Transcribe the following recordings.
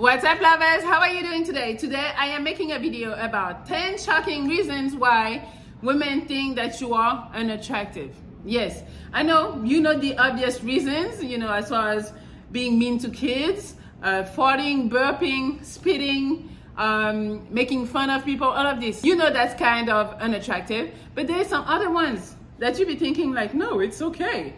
What's up, lovers? How are you doing today? Today, I am making a video about 10 shocking reasons why women think that you are unattractive. Yes, I know you know the obvious reasons, you know, as far as being mean to kids, uh, farting, burping, spitting, um, making fun of people, all of this. You know that's kind of unattractive, but there's some other ones that you be thinking like, no, it's okay,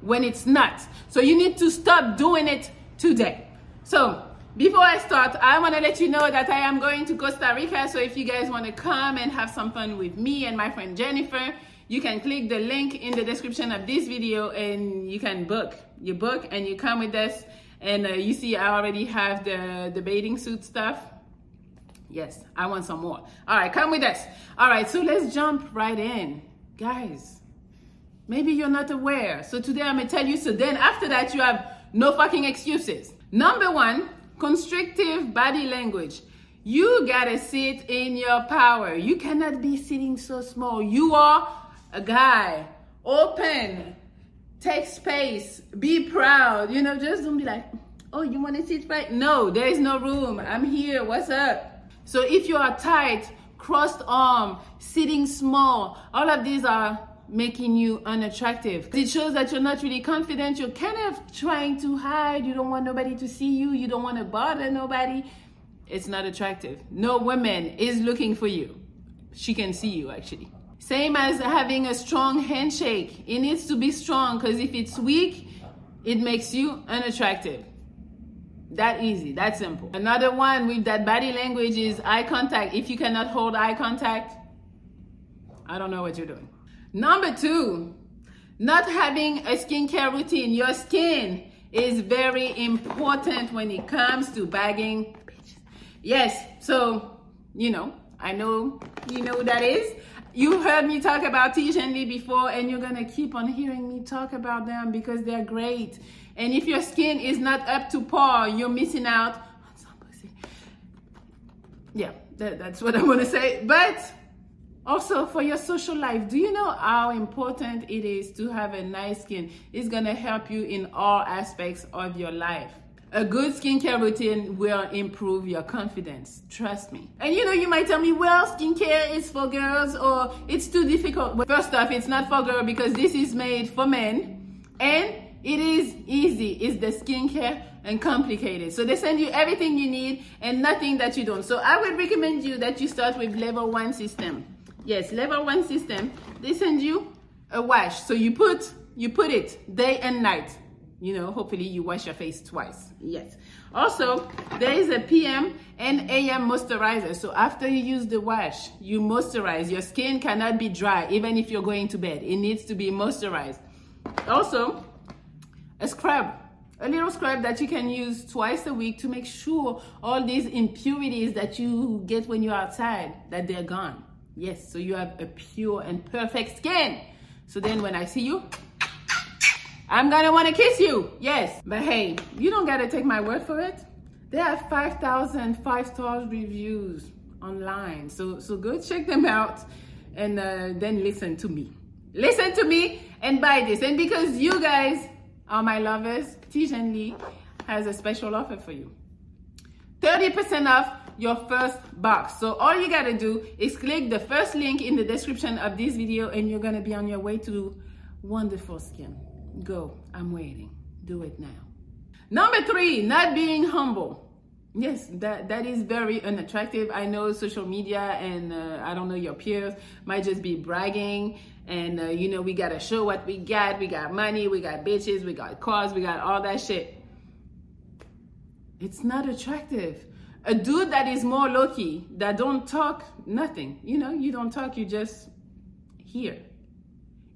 when it's not. So you need to stop doing it today. So before I start, I want to let you know that I am going to Costa Rica. So if you guys want to come and have some fun with me and my friend Jennifer, you can click the link in the description of this video and you can book. You book and you come with us. And uh, you see, I already have the, the bathing suit stuff. Yes, I want some more. All right, come with us. All right, so let's jump right in. Guys, maybe you're not aware. So today I'm going to tell you. So then after that, you have no fucking excuses. Number one, Constrictive body language. You gotta sit in your power. You cannot be sitting so small. You are a guy. Open. Take space. Be proud. You know, just don't be like, oh, you wanna sit right? No, there is no room. I'm here. What's up? So if you are tight, crossed arm, sitting small, all of these are making you unattractive. It shows that you're not really confident. You're kind of trying to hide. You don't want nobody to see you. You don't want to bother nobody. It's not attractive. No woman is looking for you. She can see you actually. Same as having a strong handshake. It needs to be strong because if it's weak, it makes you unattractive. That easy, that simple. Another one with that body language is eye contact. If you cannot hold eye contact, I don't know what you're doing. Number two, not having a skincare routine. Your skin is very important when it comes to bagging. Yes, so, you know, I know you know who that is. You heard me talk about Tiege Hanley before, and you're gonna keep on hearing me talk about them because they're great. And if your skin is not up to par, you're missing out on some pussy. Yeah, that, that's what I'm gonna say. But also, for your social life, do you know how important it is to have a nice skin? It's gonna help you in all aspects of your life. A good skincare routine will improve your confidence. Trust me. And you know, you might tell me, well, skincare is for girls or it's too difficult. But first off, it's not for girls because this is made for men. And it is easy. It's the skincare and complicated. So they send you everything you need and nothing that you don't. So I would recommend you that you start with level one system. Yes, level one system. They send you a wash. So you put you put it day and night. You know, hopefully you wash your face twice. Yes. Also, there is a PM and AM moisturizer. So after you use the wash, you moisturize. Your skin cannot be dry even if you're going to bed. It needs to be moisturized. Also, a scrub. A little scrub that you can use twice a week to make sure all these impurities that you get when you're outside that they're gone. Yes, so you have a pure and perfect skin. So then when I see you, I'm gonna wanna kiss you. Yes, but hey, you don't gotta take my word for it. There are 5,000 five-star reviews online. So, so go check them out and uh, then listen to me. Listen to me and buy this. And because you guys are my lovers, Tiege Hanley has a special offer for you. 30% off your first box. So all you gotta do is click the first link in the description of this video and you're gonna be on your way to wonderful skin. Go, I'm waiting. Do it now. Number three, not being humble. Yes, that, that is very unattractive. I know social media and uh, I don't know your peers might just be bragging and uh, you know we gotta show what we got. We got money, we got bitches, we got cars, we got all that shit. It's not attractive a dude that is more low-key, that don't talk nothing. You know, you don't talk, you just hear.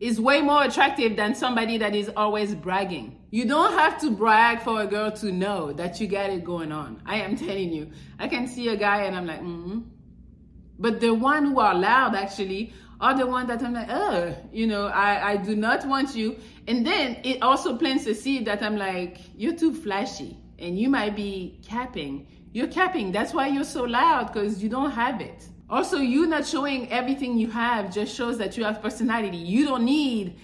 is way more attractive than somebody that is always bragging. You don't have to brag for a girl to know that you got it going on. I am telling you. I can see a guy and I'm like, mm-hmm. But the one who are loud actually are the one that I'm like, oh, you know, I, I do not want you. And then it also plants a seed that I'm like, you're too flashy and you might be capping. You're capping. That's why you're so loud because you don't have it. Also, you not showing everything you have just shows that you have personality. You don't need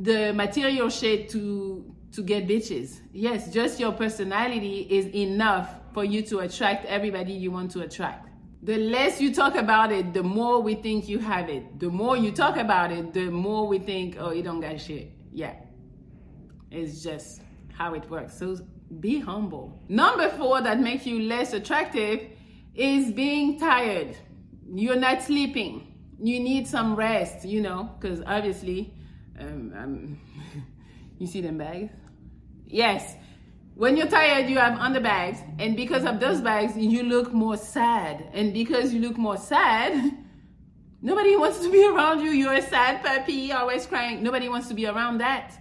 the material shit to to get bitches. Yes, just your personality is enough for you to attract everybody you want to attract. The less you talk about it, the more we think you have it. The more you talk about it, the more we think, oh, you don't got shit. Yeah. It's just how it works. So be humble. Number four that makes you less attractive is being tired you're not sleeping. You need some rest, you know, because obviously, um, um, you see them bags? Yes. When you're tired, you have underbags, and because of those bags, you look more sad. And because you look more sad, nobody wants to be around you. You're a sad puppy, always crying. Nobody wants to be around that.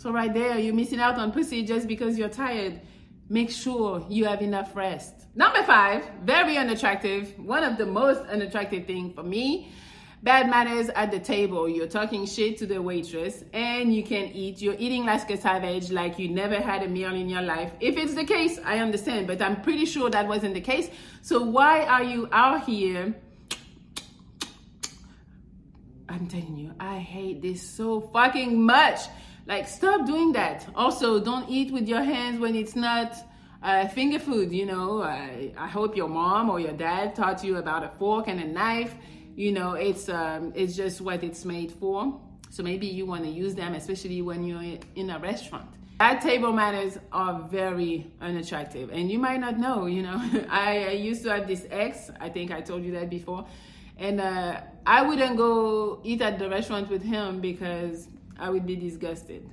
So, right there, you're missing out on pussy just because you're tired. Make sure you have enough rest. Number five, very unattractive. One of the most unattractive thing for me. Bad manners at the table. You're talking shit to the waitress and you can eat. You're eating like a savage, like you never had a meal in your life. If it's the case, I understand, but I'm pretty sure that wasn't the case. So why are you out here? I'm telling you, I hate this so fucking much. Like, stop doing that. Also, don't eat with your hands when it's not uh, finger food, you know, I, I hope your mom or your dad taught you about a fork and a knife. You know, it's um, it's just what it's made for. So maybe you want to use them, especially when you're in a restaurant. Bad table manners are very unattractive, and you might not know. You know, I, I used to have this ex. I think I told you that before, and uh, I wouldn't go eat at the restaurant with him because I would be disgusted,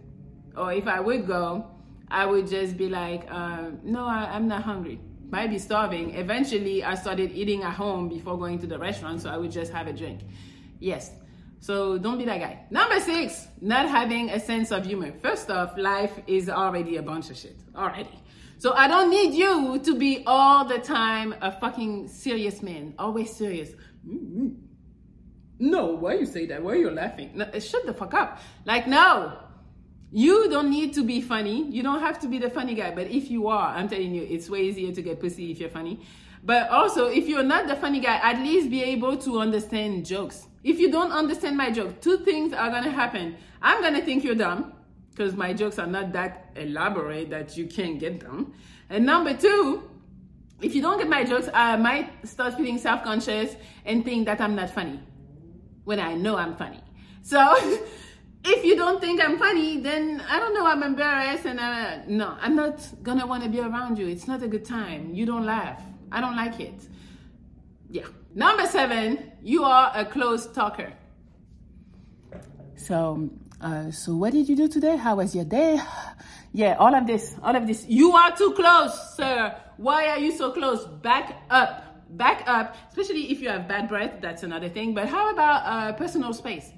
or if I would go, I would just be like, uh, no, I, I'm not hungry. Might be starving. Eventually, I started eating at home before going to the restaurant, so I would just have a drink. Yes. So don't be that guy. Number six, not having a sense of humor. First off, life is already a bunch of shit. Already. So I don't need you to be all the time a fucking serious man. Always serious. Mm-hmm. No, why you say that? Why are you laughing? No, eh, shut the fuck up. Like, no. You don't need to be funny. You don't have to be the funny guy. But if you are, I'm telling you, it's way easier to get pussy if you're funny. But also, if you're not the funny guy, at least be able to understand jokes. If you don't understand my joke, two things are gonna happen. I'm gonna think you're dumb because my jokes are not that elaborate that you can't get them. And number two, if you don't get my jokes, I might start feeling self conscious and think that I'm not funny when I know I'm funny. So, if you don't think I'm funny, then I don't know, I'm embarrassed and uh, no, I'm not gonna wanna be around you. It's not a good time. You don't laugh. I don't like it. Yeah. Number seven, you are a close talker. So, uh, so what did you do today? How was your day? Yeah, all of this, all of this. You are too close, sir. Why are you so close? Back up. Back up, especially if you have bad breath, that's another thing. But how about uh, personal space?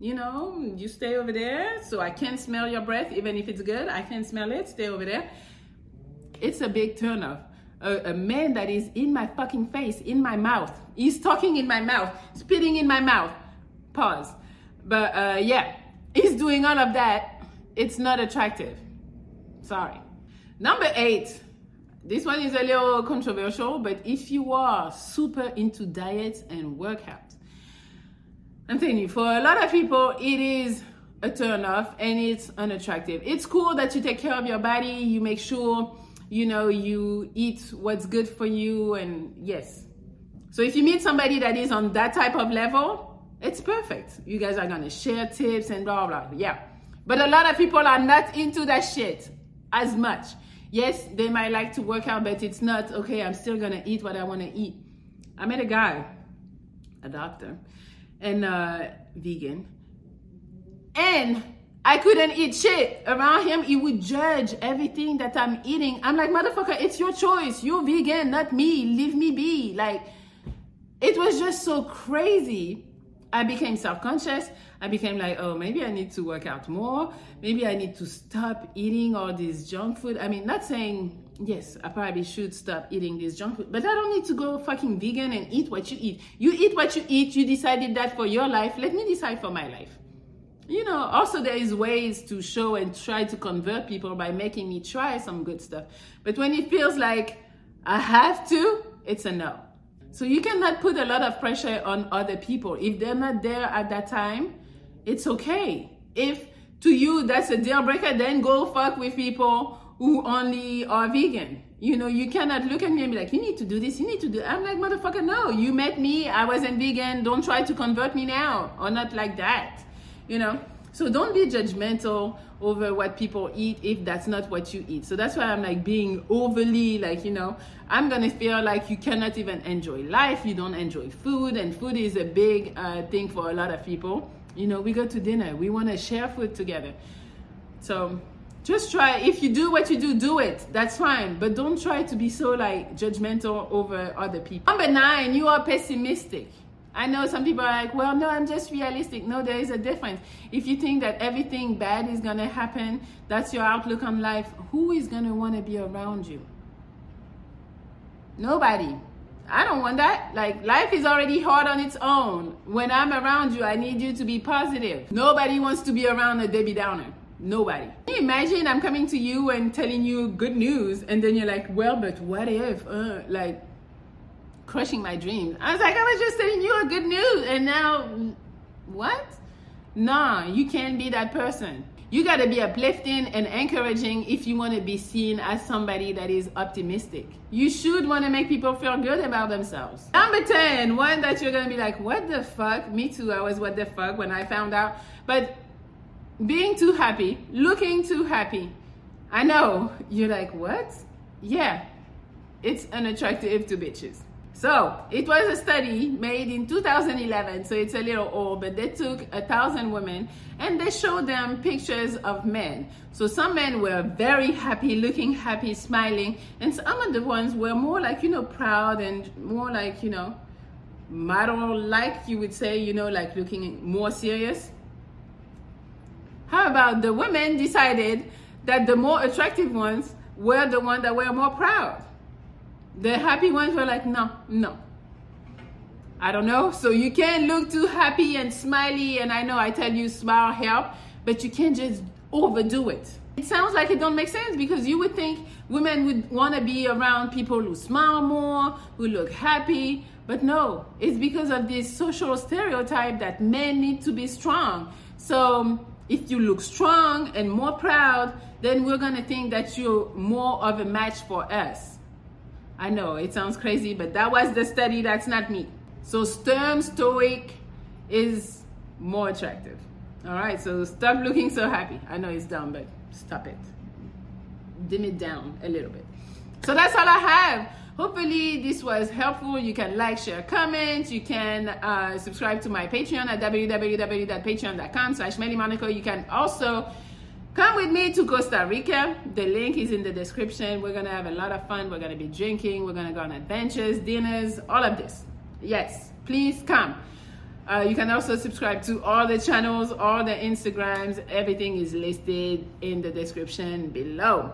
you know, you stay over there so I can't smell your breath, even if it's good. I can't smell it, stay over there. It's a big turnoff. A, a man that is in my fucking face, in my mouth, he's talking in my mouth, spitting in my mouth. Pause. But uh, yeah, he's doing all of that. It's not attractive. Sorry. Number eight. This one is a little controversial, but if you are super into diets and workouts, I'm telling you, for a lot of people, it is a turn off and it's unattractive. It's cool that you take care of your body, you make sure, you know, you eat what's good for you, and yes. So if you meet somebody that is on that type of level, it's perfect. You guys are gonna share tips and blah blah. Yeah. But a lot of people are not into that shit as much. Yes, they might like to work out, but it's not okay, I'm still gonna eat what I wanna eat. I met a guy, a doctor and uh, vegan. And I couldn't eat shit around him. He would judge everything that I'm eating. I'm like, motherfucker, it's your choice. You're vegan, not me. Leave me be. Like, it was just so crazy. I became self conscious. I became like, oh, maybe I need to work out more. Maybe I need to stop eating all this junk food. I mean, not saying, yes, I probably should stop eating this junk food, but I don't need to go fucking vegan and eat what you eat. You eat what you eat. You decided that for your life. Let me decide for my life. You know, also there is ways to show and try to convert people by making me try some good stuff. But when it feels like I have to, it's a no. So you cannot put a lot of pressure on other people. If they're not there at that time, it's okay. If to you that's a deal breaker, then go fuck with people who only are vegan. You know, you cannot look at me and be like, you need to do this, you need to do. I'm like, motherfucker, no. You met me, I wasn't vegan. Don't try to convert me now, or not like that. You know. So don't be judgmental over what people eat if that's not what you eat. So that's why I'm like being overly like, you know, I'm gonna feel like you cannot even enjoy life, you don't enjoy food, and food is a big uh, thing for a lot of people. You know, we go to dinner, we wanna share food together. So just try if you do what you do do it that's fine but don't try to be so like judgmental over other people number nine you are pessimistic I know some people are like, well, no, I'm just realistic. No, there is a difference. If you think that everything bad is going to happen, that's your outlook on life, who is going to want to be around you? Nobody. I don't want that. Like, life is already hard on its own. When I'm around you, I need you to be positive. Nobody wants to be around a Debbie Downer. Nobody. Can you imagine I'm coming to you and telling you good news, and then you're like, well, but what if? Uh, like, crushing my dreams. I was like, I was just telling you a good news, and now what? Nah, you can't be that person. You got to be uplifting and encouraging if you want to be seen as somebody that is optimistic. You should want to make people feel good about themselves. Number 10, one that you're going to be like, what the fuck? Me too, I was what the fuck when I found out. But being too happy, looking too happy. I know. You're like, what? Yeah, it's unattractive to bitches. So it was a study made in 2011, so it's a little old, but they took a thousand women and they showed them pictures of men. So some men were very happy, looking happy, smiling, and some of the ones were more like, you know, proud and more like, you know, model like you would say, you know, like looking more serious. How about the women decided that the more attractive ones were the ones that were more proud? The happy ones were like, no, no. I don't know. So you can't look too happy and smiley. And I know I tell you smile help, but you can't just overdo it. It sounds like it don't make sense because you would think women would want to be around people who smile more, who look happy. But no, it's because of this social stereotype that men need to be strong. So if you look strong and more proud, then we're going to think that you're more of a match for us. I know it sounds crazy, but that was the study. That's not me. So stern, stoic is more attractive. All right, so stop looking so happy. I know it's dumb, but stop it. Dim it down a little bit. So that's all I have. Hopefully this was helpful. You can like, share, comment. You can uh, subscribe to my Patreon at www.patreon.com slash Monaco. You can also Come with me to Costa Rica. The link is in the description. We're gonna have a lot of fun. We're gonna be drinking. We're gonna go on adventures, dinners, all of this. Yes, please come. Uh, you can also subscribe to all the channels, all the Instagrams. Everything is listed in the description below.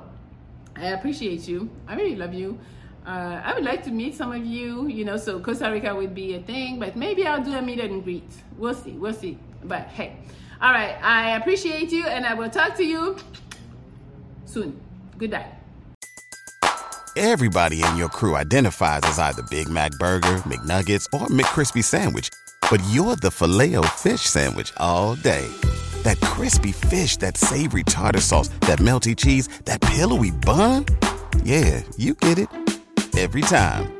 I appreciate you. I really love you. Uh, I would like to meet some of you, you know, so Costa Rica would be a thing, but maybe I'll do a meet and greet. We'll see, we'll see. But hey, all right. I appreciate you and I will talk to you soon. Good day. Everybody in your crew identifies as either Big Mac Burger, McNuggets, or McCrispy Sandwich. But you're the filet fish Sandwich all day. That crispy fish, that savory tartar sauce, that melty cheese, that pillowy bun. Yeah, you get it every time.